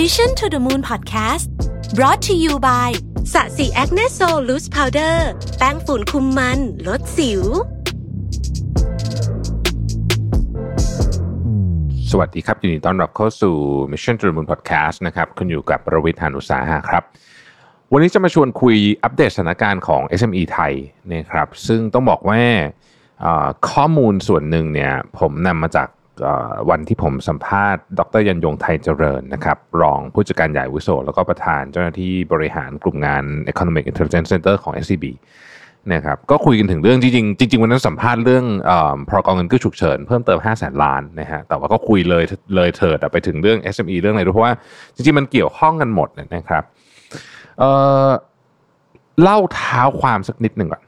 Mission to the Moon Podcast brought to you by Sasi Acne Solution Powder แป้งฝุ่นคุมมัน ลดสิว สวัสดีครับยินดีต้อนรับเข้าสู่ Mission to the Moon Podcast นะครับคุณอยู่กับผมรวิศ หาญอุตสาหะครับ วันนี้จะมาชวนคุยอัปเดตสถานการณ์ของ SME ไทยนะครับ ซึ่งต้องบอกว่าข้อมูลส่วนหนึ่งเนี่ยผมนำมาจาก วันที่ผมสัมภาษณ์ ดรยันยงไทยเจริญนะครับ รองผู้จัดการใหญ่วุโสแล้วก็ประธานเจ้าหน้าที่บริหารกลุ่มงาน Economic Intelligence Center ของ SCB นะครับก็คุยกันถึงเรื่องจริงจริงวันนั้นสัมภาษณ์เรื่องอพรกองเงินกู้ฉุกเฉินเพิ่มเติม 5 0 0แสนล้านนะฮะแต่ว่าก็คุยเลยเลยเถิดไปถึงเรื่อง SME เรื่องอะไรด้วยเพราะว่าจริงๆ มันเกี่ยวข้องกันหมดนะครับเเล่าเท้าความสักนิดหนึ่งก่อน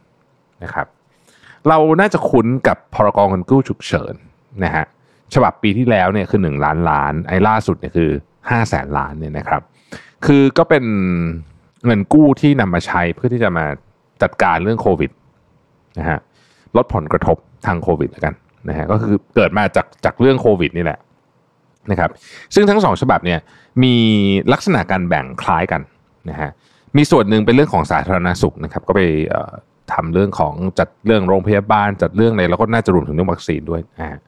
นะครับ เราน่าจะคุ้นกับพรกองเงินกู้ฉุกเฉินนะฮะ ฉบับปีที่แล้วเนี่ยคือ 1 ล้านล้าน ไอ้ล่าสุดเนี่ยคือ5 0 0แสนล้านเนี่ยนะครับ คือก็เป็นเงินกู้ที่นำมาใช้เพื่อที่จะมาจัดการเรื่องโควิดนะฮะลดผลกระทบทางโควิดแล้วกันนะฮะก็คือเกิดมาจากจากเรื่องโควิดนี่แหละนะครับ ซึ่งทั้งสองฉบับเนี่ยมีลักษณะการแบ่งคล้ายกันนะฮะมีส่วนหนึ่งเป็นเรื่องของสาธารณสุขนะครับ ก็ไปเอ่อทำเรื่องของจัดเรื่องโรงพยาบาล จัดเรื่องอะไรแล้วก็น่าจะรวมถึงเรื่องวัคซีนด้วยนะฮะ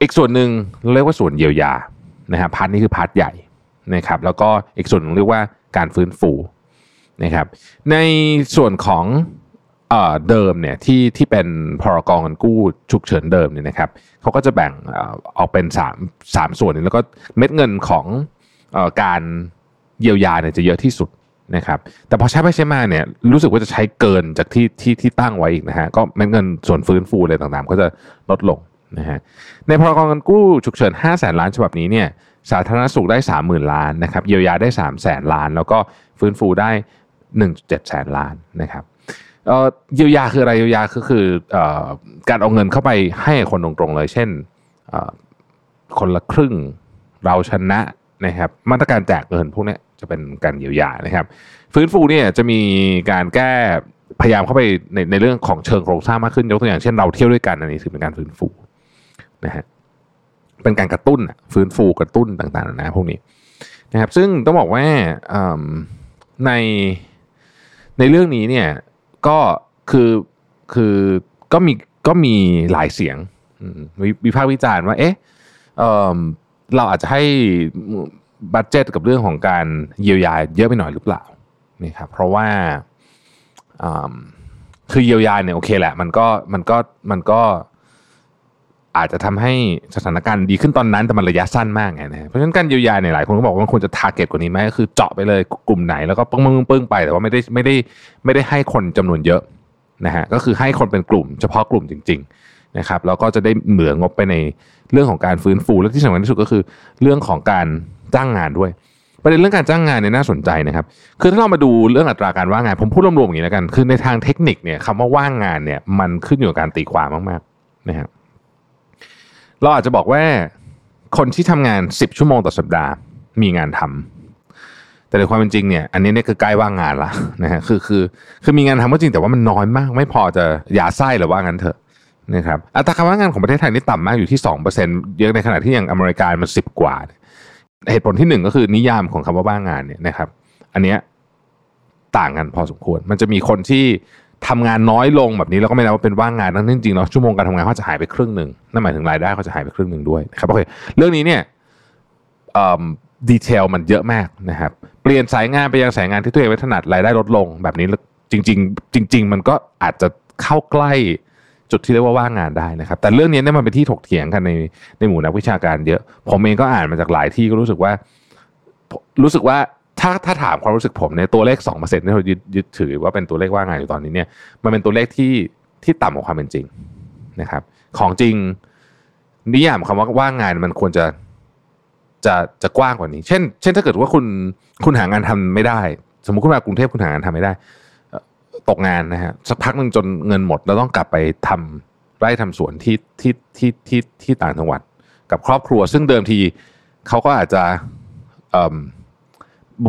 อีกส่วนหนึ่งเรียกว่าส่วนเยียวยานะฮะ part นี้คือ part ใหญ่นะครับแล้วก็อีกส่วนนึงเรียกว่าการฟื้นฟูนะครับในส่วนของเอ่อเดิมเนี่ยที่ที่เป็นพรกองเงินกู้ฉุกเฉินเดิมเนี่ยนะครับเขาก็จะแบ่งออกเป็น3 3ส่วนนี้แล้วก็เม็ดเงินของออการเยียวยาเนี่ยจะเยอะที่สุดนะครับแต่พอใช้ไปใช้มาเนี่ยรู้สึกว่าจะใช้เกินจากที่ที่ที่ตั้งไว้อีกนะฮะก็เม็ดเงินส่วนฟื้นฟูอะไรต่างๆ ก็จะลดลง นะฮะในพรกองเงินกู้ฉุกเฉิน5 0 0แสนล้านฉบับนี้เนี่ยสาธารณสุขได้ 30,000 ล้านนะครับเยียวยาได้ 3 0 0แสนล้าน แล้วก็ฟื้นฟูได้ 1.7 แสนล้านนะครับเยียวยาคืออะไรเยียวยาก็คืออการเอาเงินเข้าไปให้คนตรงๆเลย เช่นคนละครึ่งเราชนะนะครับมาตรการแจกเงินพวกนี้จะเป็นการเยียวยานะครับ ฟื้นฟูเนี่ยจะมีการแก้พยายามเข้าไปในในเรื่องของเชิงโครงสร้างมากขึ้นยกตัวอย่างเช่นเราเที่ยวด้วยกันอันนี้ถือเป็นการฟื้นฟู นะฮะเป็นการกระตุ้นฟื้นฟูกระตุ้นต่างๆนะพวกนี้นะครับซึ่งต้องบอกว่าในในเรื่องนี้เนี่ยก็คือคือก็มีก็มีหลายเสียงวิวิพากษ์วิจารณ์ว่าเอ๊ะเเราอาจจะให้บัตเจตกับเรื่องของการเยียวยาเยอะไปหน่อยหรือเปล่านี่ครับเพราะว่าคือเยียวยาเนี่ยโอเคแหละ มันก็มันก็มันก็ อาจจะทำให้สถานการณ์ดีขึ้นตอนนั้นแต่มันระยะสั้นมากไงนะเพราะฉะนั้นการเยียวยาเนี่ยหลายคนก็บอกว่ามันควรจะทาร์เก็ตกว่านี้ไหมก็คือเจาะไปเลยกลุ่มไหนแล้วก็ปึ้งปึ้งปึ้งไปแต่ว่าไม่ได้ไม่ได้ไม่ได้ให้คนจำนวนเยอะนะฮะก็คือให้คนเป็นกลุ่ม เฉพาะกลุ่มจริง ๆนะครับ แล้วก็จะได้เหลืองบไปในเรื่องของการฟื้นฟูและที่สำคัญที่สุดก็คือ เรื่องของการจ้างงานด้วยประเด็นเรื่องการจ้างงานเนี่ยน่าสนใจนะครับ คือถ้าเรามาดูเรื่องอัตราการว่างงาน ผมพูดรวมๆอย่างนี้แล้วกัน คือในทางเทคนิคเนี่ยคำว่าว่างงานเนี่ยมันขึ้นอยู่กับการตีความมากๆนะครับ เราอาจจะบอกว่าคนที่ทำงาน 10 ชั่วโมงต่อสัปดาห์มีงานทำแต่ในความเป็นจริงเนี่ย อันนี้เนี่ยคือใกล้ว่างงานละนะฮะคือคือคือมีงานทำก็จริงแต่ว่ามันน้อยมาก ไม่พอจะยาไส้หรือว่างั้นเถอะนะครับอัตราการว่างงานของประเทศไทยนี่ต่ำมากอยู่ที่2%เยอะในขณะที่อย่างอเมริกามัน10 กว่า เหตุผลที่หนึ่งก็คือนิยามของคำว่าว่างงานเนี่ยนะครับ อันเนี้ยต่างกันพอสมควร มันจะมีคนที่ ทำงานน้อยลงแบบนี้แล้วก็ไม่นับว่าเป็นว่างงานทั้งที่จริงๆแล้วชั่วโมงการทำงานเขาจะหายไปครึ่งหนึ่งนั่นหมายถึงรายได้เขาจะหายไปครึ่งหนึ่งด้วยนะครับโอเคเรื่องนี้เนี่ยดีเทลมันเยอะมากนะครับ เปลี่ยนสายงานไปยังสายงานที่ตัวเองไม่ถนัดรายได้ลดลง แบบนี้จริง ๆ จริง ๆ มันก็อาจจะเข้าใกล้จุดที่เรียกว่าว่างงานได้นะครับ แต่เรื่องนี้เนี่ยมันเป็นที่ถกเถียงกันในในหมู่นักวิชาการเยอะ ผมเองก็อ่านมาจากหลายที่ก็รู้สึกว่า รู้สึกว่า ถ้าถ้าถามความรู้สึกผมในตัวเลข2%ที่เรายึดยึดถือว่าเป็นตัวเลขว่างงานอยู่ตอนนี้เนี่ยมันเป็นตัวเลขที่ที่ต่ำกว่าความเป็นจริงนะครับ ของจริงนิยามคำว่าว่างงานมันควรจะจะจะกว้างกว่านี้ เช่น เช่นถ้าเกิดว่าคุณคุณหางานทำไม่ได้ สมมติคุณมากรุงเทพคุณหางานทำไม่ได้ ตกงานนะฮะสักพักหนึ่งจนเงินหมด แล้วต้องกลับไปทำไร่ทำสวนที่ที่ที่ที่ที่ต่างจังหวัด กับครอบครัว ซึ่งเดิมทีเขาก็อาจจะ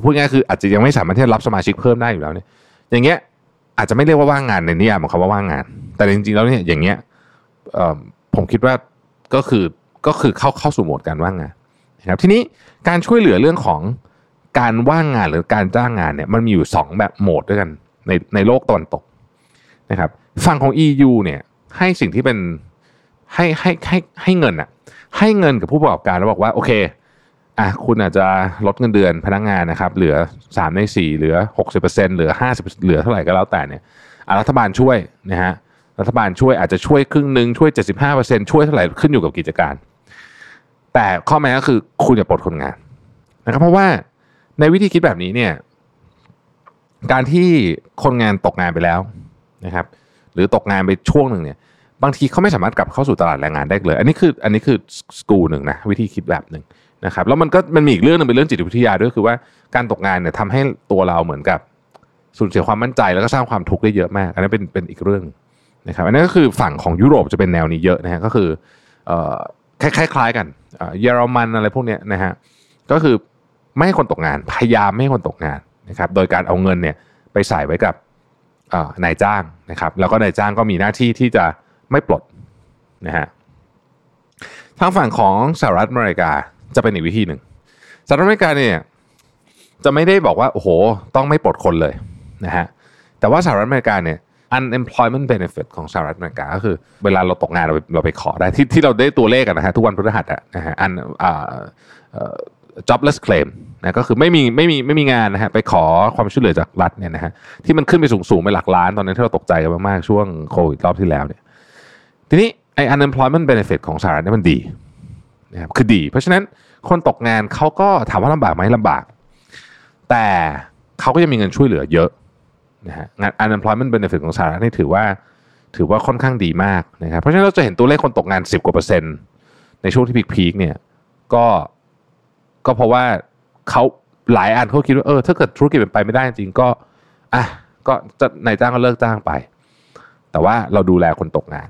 พูดง่ายคืออาจจะยังไม่สามารถที่จะรับสมาชิกเพิ่มได้อยู่แล้วเนี่ย อย่างเงี้ยอาจจะไม่เรียกว่าว่างงานในนิยามของคำว่าว่างงาน แต่จริงๆแล้วเนี่ยอย่างเงี้ยผมคิดว่าก็คือก็คือเข้าเข้าสู่โหมดการว่างงานนะครับทีนี้การช่วยเหลือเรื่องของการว่างงานหรือการจ้างงานเนี่ยมันมีอยู่ 2 แบบโหมดด้วยกันในในโลกตะวันตกนะครับฝั่งของ EU เนี่ยให้สิ่งที่เป็นให้ให้ให้ให้เงินอะให้เงินกับผู้ประกอบการแล้วบอกว่าโอเค อะคุณอาจจะลดเงินเดือนพนักงานนะครับ เหลือ 3 ใน 4 เหลือ 60%เหลือ 50 เหลือเท่าไหร่ก็แล้วแต่เนี่ยรัฐบาลช่วยนะฮะรัฐบาลช่วยอาจจะช่วยครึ่งหนึ่งช่วย 75%ช่วยเท่าไหร่ขึ้นอยู่กับกิจการ แต่ข้อแม้ก็คือคุณอย่าปลดคนงานนะครับ เพราะว่าในวิธีคิดแบบนี้เนี่ยการที่คนงานตกงานไปแล้วนะครับ หรือตกงานไปช่วงหนึ่งเนี่ย บางทีเขาไม่สามารถกลับเข้าสู่ตลาดแรงงานได้เลย อันนี้คืออันนี้คือสกูหนึ่งนะวิธีคิดแบบหนึ่งนะครับแล้วมันก็มันมีอีกเรื่องนึงเป็นเรื่องจิตวิทยาด้วยคือว่าการตกงานเนี่ยทำให้ตัวเราเหมือนกับสูญเสียความมั่นใจแล้วก็สร้างความทุกข์ได้เยอะมาก อันนี้เป็นเป็นอีกเรื่องนะครับอันนี้ก็คือฝั่งของยุโรปจะเป็นแนวนี้เยอะนะฮะก็คือเอ่อคล้ายๆกันเยอรมันอะไรพวกเนี้ยนะฮะก็คือไม่ให้คนตกงานพยายามไม่ให้คนตกงานนะครับโดยการเอาเงินเนี่ยไปใส่ไว้กับนายจ้างนะครับแล้วก็นายจ้างก็มีหน้าที่ที่จะ ไม่ปลดนะฮะทางฝั่งของสหรัฐอเมริกาจะเป็นอีกวิธีหนึ่งสหรัฐอเมริกาเนี่ยจะไม่ได้บอกว่า โอ้โห ต้องไม่ปลดคนเลยนะฮะแต่ว่าสหรัฐอเมริกาเนี่ย unemployment benefit ของสหรัฐอเมริกาก็คือเวลาเราตกงานเราไปเราไปขอได้ที่ที่เราได้ตัวเลขกันนะฮะทุกวันพฤหัสอะนะฮะอันอ่า jobless claim นะก็คือไม่มีไม่มีไม่มีงานนะฮะไปขอความช่วยเหลือจากรัฐเนี่ยนะฮะที่มันขึ้นไปสูงสูงไปหลักล้านตอนนั้นที่เราตกใจกันมากๆช่วงโควิดรอบที่แล้วเนี่ย ทีนี้ไอ้ unemployment benefit ของสหรัฐนี่มันดีนะครับคือดี เพราะฉะนั้นคนตกงานเขาก็ถามว่าลำบากไหมลำบาก แต่เขาก็ยังมีเงินช่วยเหลือเยอะนะฮะงาน unemployment benefit ของสหรัฐนี่ถือว่าถือว่าค่อนข้างดีมากนะครับเพราะฉะนั้นเราจะเห็นตัวเลขคนตกงาน 10 กว่าเปอร์เซ็นต์ในช่วงที่พีคๆเนี่ยก็ก็เพราะว่าเขาหลายอันเขาคิดว่าเออถ้าเกิดธุรกิจเป็นไปไม่ได้จริงก็อะก็จะนายจ้างก็เลิกจ้างไป แต่ว่าเราดูแลคนตกงาน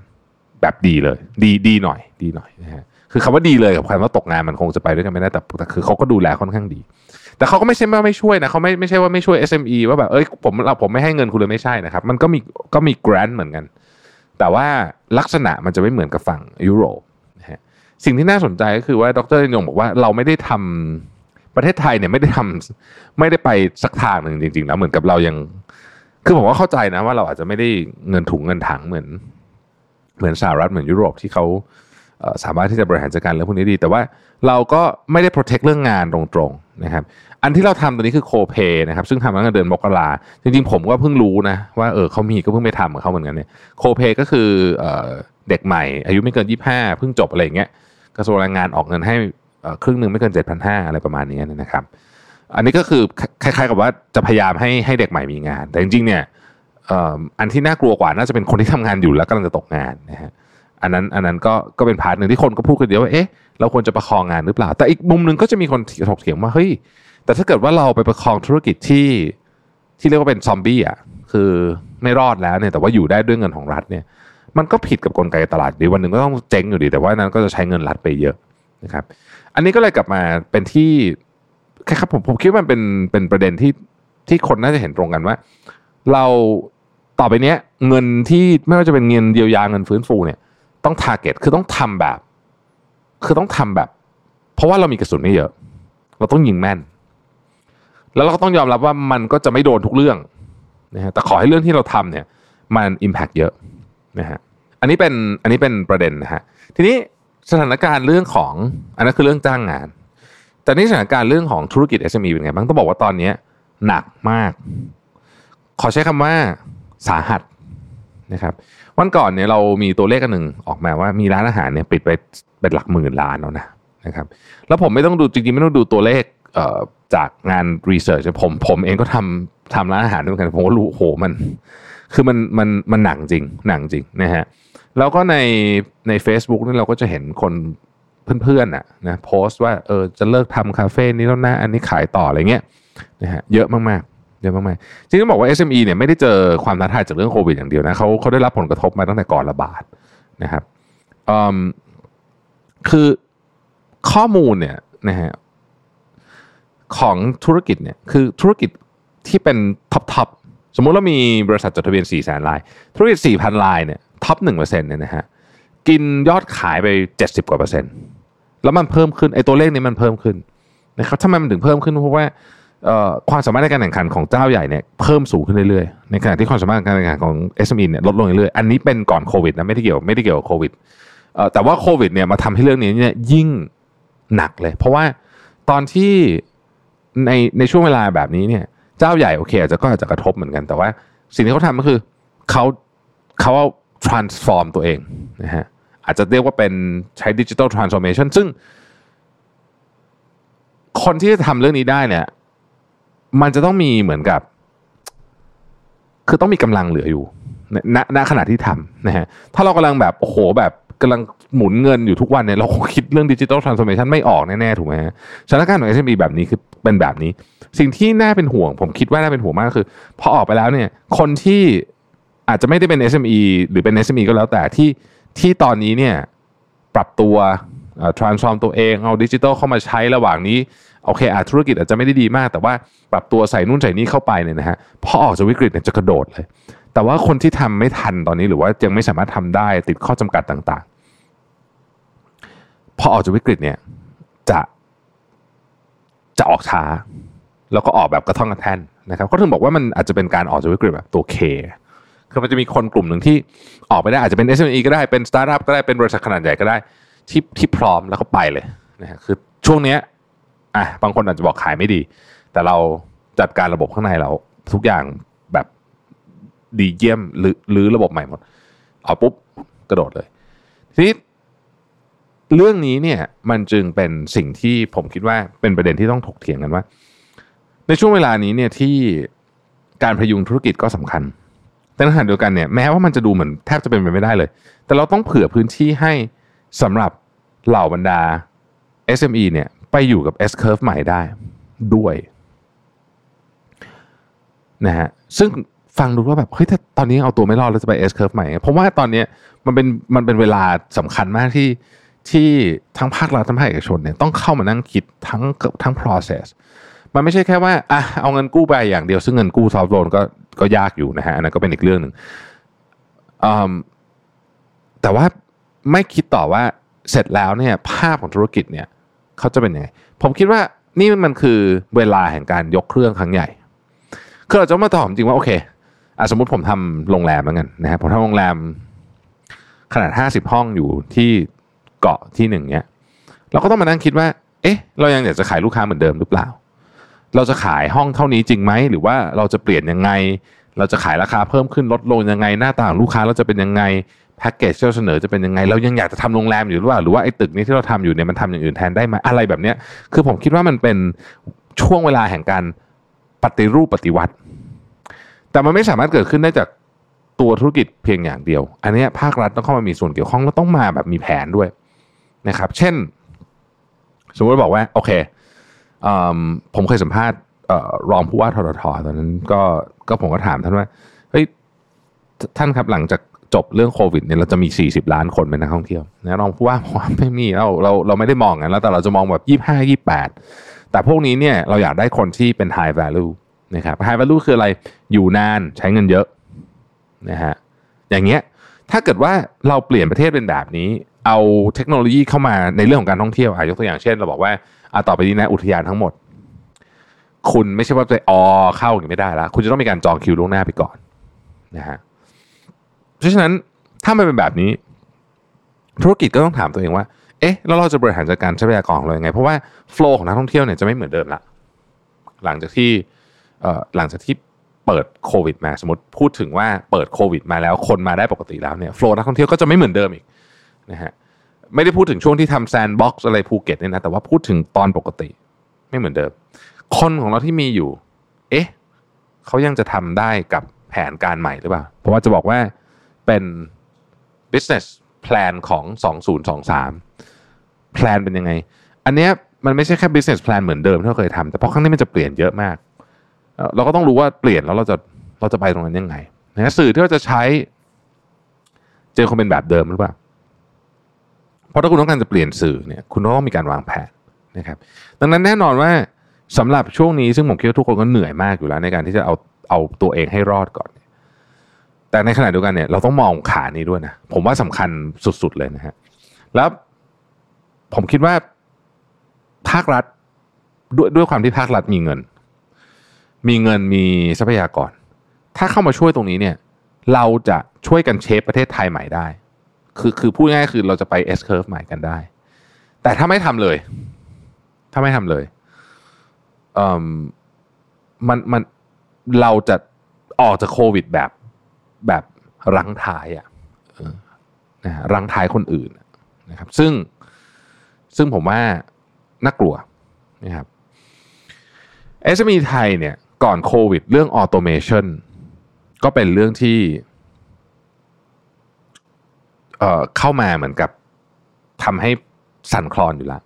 แบบดีเลย ดีดีหน่อย ดีหน่อยนะฮะคือคำว่าดีเลยกับคำว่าตกงานมันคงจะไปด้วยกันไม่ได้แต่แต่คือเขาก็ดูแลค่อนข้างดี แต่เขาก็ไม่ใช่ว่าไม่ช่วยนะเขาไม่ไม่ใช่ว่าไม่ช่วย SME ว่าแบบเอ้ยผมเราผมไม่ให้เงินคุณเลยไม่ใช่นะครับ มันก็มีก็มี grant เหมือนกัน แต่ว่าลักษณะมันจะไม่เหมือนกับฝั่งยุโรปนะฮะสิ่งที่น่าสนใจก็คือว่าดรยงบอกว่าเราไม่ได้ทำประเทศไทยเนี่ยไม่ได้ทำไม่ได้ไปสักทางหนึ่งจริง ๆ แล้วเหมือนกับเรายัง คือผมว่าเข้าใจนะว่าเราอาจจะไม่ได้เงินถุงเงินถังเหมือน เหมือนสหรัฐเหมือนยุโรปที่เขาสามารถที่จะบริหารจัดการเรื่องพวกนี้ดี แต่ว่าเราก็ไม่ได้ protect เรื่องงานตรงๆนะครับ อันที่เราทำตอนนี้คือโคเ a y นะครับ ซึ่งทำมาตั้งแต่เดือนมกราจริงๆ ผมก็เพิ่งรู้นะว่าเออเขามีก็เพิ่งไปทำกับเขาเหมือนกันเนี่ยCo-pay ก็คือเด็กใหม่ อายุไม่เกิน 25 เพิ่งจบอะไรอย่างเงี้ยกระทรวงแรงงานออกเงินให้ครึ่งหนึ่งไม่เกิน 7,500 อะไรประมาณนี้นะครับ อันนี้ก็คือคล้ายๆกับว่าจะพยายามให้ให้เด็กใหม่มีงาน แต่จริงๆเนี่ย อันที่น่ากลัวกว่าน่าจะเป็นคนที่ทำงานอยู่แล้วกำลังจะตกงานนะฮะอันนั้นอันนั้นก็ก็เป็น part หนึ่งที่คนก็พูดกันเยอะว่าเอ๊ะเราควรจะประคองงานหรือเปล่า แต่อีกมุมหนึ่งก็จะมีคนถกเถียงว่าเฮ้ยแต่ถ้าเกิดว่าเราไปประคองธุรกิจที่ที่เรียกว่าเป็นซอมบี้อะคือไม่รอดแล้วเนี่ยแต่ว่าอยู่ได้ด้วยเงินของรัฐเนี่ย มันก็ผิดกับกลไกตลาดดีวันหนึ่งก็ต้องเจ๊งอยู่ดี แต่ว่านั้นก็จะใช้เงินรัฐไปเยอะนะครับ อันนี้ก็เลยกลับมาเป็นที่แค่ครับผมผมคิดว่ามันเป็นเป็นประเด็นที่ที่คนน่าจะเห็นตรงกันว่า เรา ต่อไปเนี้ยเงินที่ไม่ว่าจะเป็นเงินเยียวยาเงินฟื้นฟูเนี่ยต้องทาร์เก็ตคือต้องทำแบบ คือต้องทำแบบ เพราะว่าเรามีกระสุนไม่เยอะ เราต้องยิงแม่น แล้วเราก็ต้องยอมรับว่ามันก็จะไม่โดนทุกเรื่องนะฮะแต่ขอให้เรื่องที่เราทำเนี่ย มันอิมแพกเยอะนะฮะอันนี้เป็นอันนี้เป็นประเด็นนะฮะทีนี้สถานการณ์เรื่องของอันนั้นคือเรื่องจ้างงาน แต่นี่สถานการณ์เรื่องของธุรกิจ SME เป็นไงบ้างต้องบอกว่าตอนนี้หนักมาก ขอใช้คำว่า สาหัสนะครับวันก่อนเนี่ยเรามีตัวเลขกันหนึ่งออกมาว่ามีร้านอาหารเนี่ยปิดไปเป็นหลักหมื่นล้านแล้วนะนะครับแล้วผมไม่ต้องดูจริงๆไม่ต้องดูตัวเลขจากงานรีเสิร์ชผมผมเองก็ทำทำร้านอาหารด้วยกันผมก็รู้โหมัน คือมันมันมันหนังจริงหนังจริงนะฮะแล้วก็ในใน Facebook นี่เราก็จะเห็นคนเพื่อนๆน่ะนะโพสต์ว่าเออจะเลิกทำคาเฟ่นี้แล้วนะอันนี้ขายต่ออะไรเงี้ยนะฮะเยอะมาก เยอะมากๆจริงๆบอกว่า SME เนี่ยไม่ได้เจอความท้าทายจากเรื่องโควิดอย่างเดียวนะเขาเขาได้รับผลกระทบมาตั้งแต่ก่อนระบาดนะครับคือข้อมูลเนี่ยนะฮะของธุรกิจเนี่ยคือธุรกิจที่เป็น top top สมมุติเรามีบริษัทจดทะเบียน4ี่แสนลาย ธุรกิจ4ี่พันลายเนี่ย top หนึ่งเปอร์เซ็นต์เนี่ยนะฮะกินยอดขายไป 70 กว่าเปอร์เซ็นต์แล้วมันเพิ่มขึ้นไอ้ตัวเลขนี้มันเพิ่มขึ้นนะครับทำไมมันถึงเพิ่มขึ้นเพราะว่า ความสามารถในการแข่งขันของเจ้าใหญ่เนี่ยเพิ่มสูงขึ้นเรื่อยๆ ในขณะที่ความสามารถในการแข่งขันของ SME เนี่ยลดลงเรื่อยๆ อันนี้เป็นก่อนโควิดนะไม่ได้เกี่ยวไม่ได้เกี่ยวกับโควิดแต่ว่าโควิดเนี่ยมาทำให้เรื่องนี้เนี่ยยิ่งหนักเลย เพราะว่าตอนที่ในในช่วงเวลาแบบนี้เนี่ยเจ้าใหญ่โอเคอาจจะก็อาจจะกระทบเหมือนกัน แต่ว่าสิ่งที่เขาทำก็คือเขาเขา transform ตัวเองนะฮะอาจจะเรียกว่าเป็นใช้ดิจิทัลทรานส์โอมชันซึ่งคนที่จะทำเรื่องนี้ได้เนี่ย มันจะต้องมีเหมือนกับ คือต้องมีกำลังเหลืออยู่ณณขณะที่ทำนะฮะถ้าเรากำลังแบบโอ้โหแบบกำลังหมุนเงินอยู่ทุกวันเนี่ยเราคงคิดเรื่องดิจิทัลทรานส์โอมชันไม่ออกแน่ๆถูกไหมฮะสถานการณ์ของ SME แบบนี้คือเป็นแบบนี้ สิ่งที่น่าเป็นห่วง ผมคิดว่าน่าเป็นห่วงมากคือ พอออกไปแล้วเนี่ย คนที่อาจจะไม่ได้เป็น SME หรือเป็น SME ก็แล้วแต่ที่ที่ตอนนี้เนี่ย ปรับตัว transform ตัวเองเอาดิจิทัลเข้ามาใช้ระหว่างนี้โอเคอาธุรกิจอาจจะไม่ได้ดีมาก แต่ว่าปรับตัวใส่นู่นใส่นี่เข้าไปเนี่ยนะฮะพอออกจากวิกฤตเนี่ยจะกระโดดเลย แต่ว่าคนที่ทำไม่ทันตอนนี้หรือว่ายังไม่สามารถทำได้ติดข้อจำกัดต่างๆ พอออกจากวิกฤตเนี่ยจะจะออกช้า แล้วก็ออกแบบกระท่องกระแท่นนะครับก็ถึงบอกว่ามันอาจจะเป็นการออกจากวิกฤตแบบตัวเคคือมันจะมีคนกลุ่มหนึ่งที่ออกไปได้อาจจะเป็น SME ก็ได้เป็นสตาร์ทอัพก็ได้เป็นบริษัทขนาดใหญ่ก็ได้ ที่ที่พร้อมแล้วก็ไปเลยนะฮะคือช่วงเนี้ยอะบางคนอาจจะบอกขายไม่ดี แต่เราจัดการระบบข้างในเราทุกอย่างแบบดีเยี่ยมหรือหรือระบบใหม่หมดเอาปุ๊บกระโดดเลยทีนี้เรื่องนี้เนี่ยมันจึงเป็นสิ่งที่ผมคิดว่าเป็นประเด็นที่ต้องถกเถียงกันว่า ในช่วงเวลานี้เนี่ยที่การพยุงธุรกิจก็สำคัญ แต่ในขณะเดียวกันเนี่ยแม้ว่ามันจะดูเหมือนแทบจะเป็นไปไม่ได้เลย แต่เราต้องเผื่อพื้นที่ให้ สำหรับเหล่าบรรดา SME เนี่ยไปอยู่กับ S curve ใหม่ได้ด้วยนะฮะซึ่งฟังดูว่าแบบเฮ้ยถ้าตอนนี้เอาตัวไม่รอดแล้วจะไป S curve ใหม่เพราะว่าตอนนี้มันเป็นมันเป็นเวลาสำคัญมากที่ที่ทั้งภาครัฐทั้งภาคเอกชนเนี่ยต้องเข้ามานั่งคิดทั้งทั้ง process มันไม่ใช่แค่ว่าอะเอาเงินกู้ไปอย่างเดียว ซึ่งเงินกู้ซอฟต์โลนก็ก็ยากอยู่นะฮะอันนั้นก็เป็นอีกเรื่องหนึ่งแต่ว่า ไม่คิดต่อว่าเสร็จแล้วเนี่ยภาพของธุรกิจเนี่ยเขาจะเป็นยังไง ผมคิดว่านี่มันคือเวลาแห่งการยกเครื่องครั้งใหญ่คือเราจะมาตอบจริงว่าโอเคอสมมติผมทำโรงแรมแล้วกันนะฮะผมทำโรงแรมขนาดห้าสิบห้องอยู่ที่เกาะที่หนึ่งเนี่ยเราก็ต้องมานั่งคิดว่า เอ๊ะ เรายังอยากจะขายลูกค้าเหมือนเดิมหรือเปล่า เราจะขายห้องเท่านี้จริงไหม หรือว่าเราจะเปลี่ยนยังไง เราจะขายราคาเพิ่มขึ้นลดลงยังไง หน้าตาของลูกค้าเราจะเป็นยังไง แพ็กเกจที่เราเสนอจะเป็นยังไง เรายังอยากจะทำโรงแรมอยู่หรือเปล่าหรือว่าไอ้ตึกนี้ที่เราทำอยู่เนี่ยมันทำอย่างอื่นแทนได้ไหมอะไรแบบเนี้ยคือผมคิดว่ามันเป็นช่วงเวลาแห่งการปฏิรูปปฏิวัติ แต่มันไม่สามารถเกิดขึ้นได้จากตัวธุรกิจเพียงอย่างเดียว อันนี้ภาครัฐต้องเข้ามามีส่วนเกี่ยวข้องแล้วต้องมาแบบมีแผนด้วยนะครับ เช่น สมมติบอกว่าโอเคผมเคยสัมภาษณ์รองผู้ว่าทททตอนนั้นก็ก็ผมก็ถามท่านว่าเฮ้ยท่านครับหลังจาก จบเรื่องโควิดเนี่ยเราจะมี 40 ล้านคนเป็นนักท่องเที่ยวนะรองผู้ว่าบอกว่าไม่มีเราเราเราไม่ได้มองงั้นแล้วแต่เราจะมองแบบ 25 28 แต่พวกนี้เนี่ยเราอยากได้คนที่เป็น high value นะครับ high value คืออะไรอยู่นานใช้เงินเยอะนะฮะอย่างเงี้ยถ้าเกิดว่าเราเปลี่ยนประเทศเป็นแบบนี้ เอาเทคโนโลยีเข้ามาในเรื่องของการท่องเที่ยวอายกตัวอย่างเช่น เราบอกว่าอ่ต่อไปนี้นะอุทยานทั้งหมด คุณไม่ใช่ว่าจะออเข้าอย่างไม่ได้แล้วคุณจะต้องมีการจองคิวล่วงหน้าไปก่อนนะฮะ เพราะฉะนั้นถ้ามันเป็นแบบนี้ ธุรกิจก็ต้องถามตัวเองว่า เอ๊ะ แล้วเราจะบริหารจัดการทรัพยากรของเรายังไง เพราะว่าโฟล์ของนักท่องเที่ยวเนี่ยจะไม่เหมือนเดิมละ หลังจากที่เอ่อหลังจากที่เปิดโควิดมาสมมติพูดถึงว่าเปิดโควิดมาแล้วคนมาได้ปกติแล้วเนี่ย flow นักท่องเที่ยวก็จะไม่เหมือนเดิมอีกนะฮะไม่ได้พูดถึงช่วงที่ทำ sandbox อะไรภูเก็ตเนี่ยนะแต่ว่าพูดถึงตอนปกติ ไม่เหมือนเดิม คนของเราที่มีอยู่ เอ๊ะเขายังจะทำได้กับแผนการใหม่หรือเปล่า เพราะว่าจะบอกว่า เป็น business plan ของ 2023 plan เป็นยังไง อันเนี้ยมันไม่ใช่แค่ business plan เหมือนเดิมที่เราเคยทำแต่เพราะครั้งนี้มันจะเปลี่ยนเยอะมาก เราก็ต้องรู้ว่าเปลี่ยนแล้วเราจะเราจะไปตรงนั้นยังไงนะสื่อที่เราจะใช้เจอคนเป็นแบบเดิมหรือเปล่าเพราะถ้าคุณต้องการจะเปลี่ยนสื่อเนี่ยคุณต้องมีการวางแผนนะครับ ดังนั้นแน่นอนว่าสำหรับช่วงนี้ซึ่งผมคิดว่าทุกคนก็เหนื่อยมากอยู่แล้วในการที่จะเอาเอาตัวเองให้รอดก่อน แต่ในขณะเดียวกันเนี่ยเราต้องมองขานี้ด้วยนะผมว่าสำคัญสุด ๆ เลยนะฮะแล้วผมคิดว่าภาครัฐด้วยด้วยความที่ภาครัฐมีเงิน มีเงินมีทรัพยากร ถ้าเข้ามาช่วยตรงนี้เนี่ย เราจะช่วยกันเชฟประเทศไทยใหม่ได้ คือคือพูดง่ายๆคือเราจะไป S curve ใหม่กันได้ แต่ถ้าไม่ทำเลย ถ้าไม่ทำเลยเอ่อมันมันเราจะออกจากโควิดแบบ แบบรั้งท้ายอะนะรั้งท้ายคนอื่นนะครับ ซึ่งซึ่งผมว่าน่ากลัวนะครับ SME ไทยเนี่ยก่อนโควิด เรื่อง automation ก็เป็นเรื่องที่เข้ามาเหมือนกับทำให้สั่นคลอนอยู่แล้ว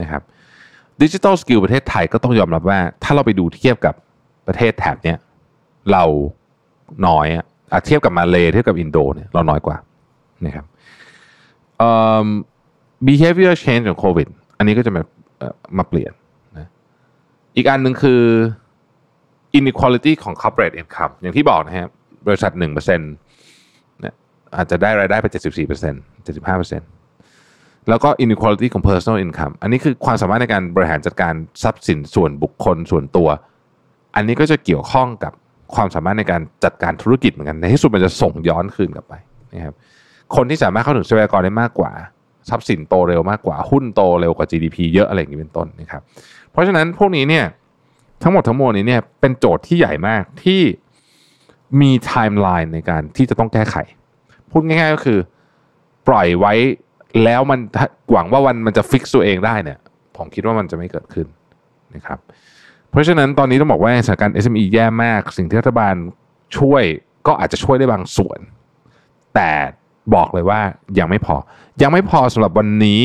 นะครับ digital skill ประเทศไทยก็ต้องยอมรับว่า ถ้าเราไปดูเทียบกับประเทศแถบเนี้ยเราน้อยอะ เทียบกับมาเลเทียบกับอินโดเนี่ยเราน้อยกว่านะครับ behavior change ของโควิด อันนี้ก็จะมามาเปลี่ยนนะอีกอันหนึ่งคือ inequality ของ corporate income อย่างที่บอกนะครับบริษัทหนึ่งเปอร์เซ็นต์อาจจะได้รายได้ไปเจ็ดสิบสี่เปอร์เซ็นต์เจ็ดสิบห้าเปอร์เซ็นต์แล้วก็ inequality ของ personal income อันนี้คือความสามารถในการบริหารจัดการทรัพย์สินส่วนบุคคลส่วนตัว อันนี้ก็จะเกี่ยวข้องกับ ความสามารถในการจัดการธุรกิจเหมือนกันในที่สุดมันจะส่งย้อนคืนกลับไปนะครับคนที่สามารถเข้าถึงทรัพยากรได้มากกว่า ทรัพย์สินโตเร็วมากกว่าหุ้นโตเร็วกว่า GDP เยอะอะไรอย่างนี้เป็นต้นนะครับ เพราะฉะนั้นพวกนี้เนี่ยทั้งหมดทั้งมวลนี้เนี่ยเป็นโจทย์ที่ใหญ่มากที่มีไทม์ไลน์ในการที่จะต้องแก้ไข พูดง่ายๆก็คือ ปล่อยไว้แล้วมันหวังว่าวันมันจะฟิกตัวเองได้เนี่ย ผมคิดว่ามันจะไม่เกิดขึ้นนะครับ เพราะฉะนั้นตอนนี้ต้องบอกว่าสถานการณ์ SME แย่มาก สิ่งที่รัฐบาลช่วยก็อาจจะช่วยได้บางส่วน แต่บอกเลยว่ายังไม่พอ ยังไม่พอสำหรับวันนี้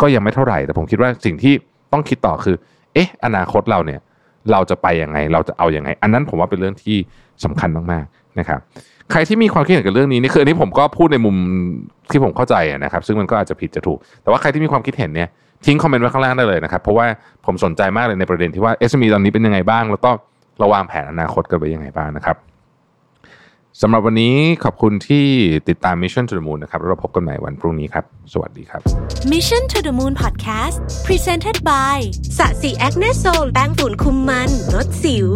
ก็ยังไม่เท่าไหร่ แต่ผมคิดว่าสิ่งที่ต้องคิดต่อคือ เอ๊ะ อนาคตเราเนี่ย เราจะไปยังไง เราจะเอาอยัางไง อันนั้นผมว่าเป็นเรื่องที่สำคัญมากๆนะครับ ใครที่มีความคิดเห็นกับเรื่องนี้นี่คืออันนี้ผมก็พูดในมุมที่ผมเข้าใจนะครับ ซึ่งมันก็อาจจะผิดจะถูก แต่ว่าใครที่มีความคิดเห็นเนี่ย ทิ้งคอมเมนต์ไว้ข้างล่างได้เลยนะครับ เพราะว่าผมสนใจมากเลยในประเด็นที่ว่า SME ตอนนี้เป็นยังไงบ้าง แล้วก็เราวางแผนอนาคตกันไว้ยังไงบ้างนะครับสำหรับวันนี้ขอบคุณที่ติดตาม Mission to the Moon นะครับแล้วเราพบกันใหม่วันพรุ่งนี้ครับ สวัสดีครับ Mission to the Moon Podcast Presented by Sasi Acne Sol แป้งฝุ่นคุมมันลดสิว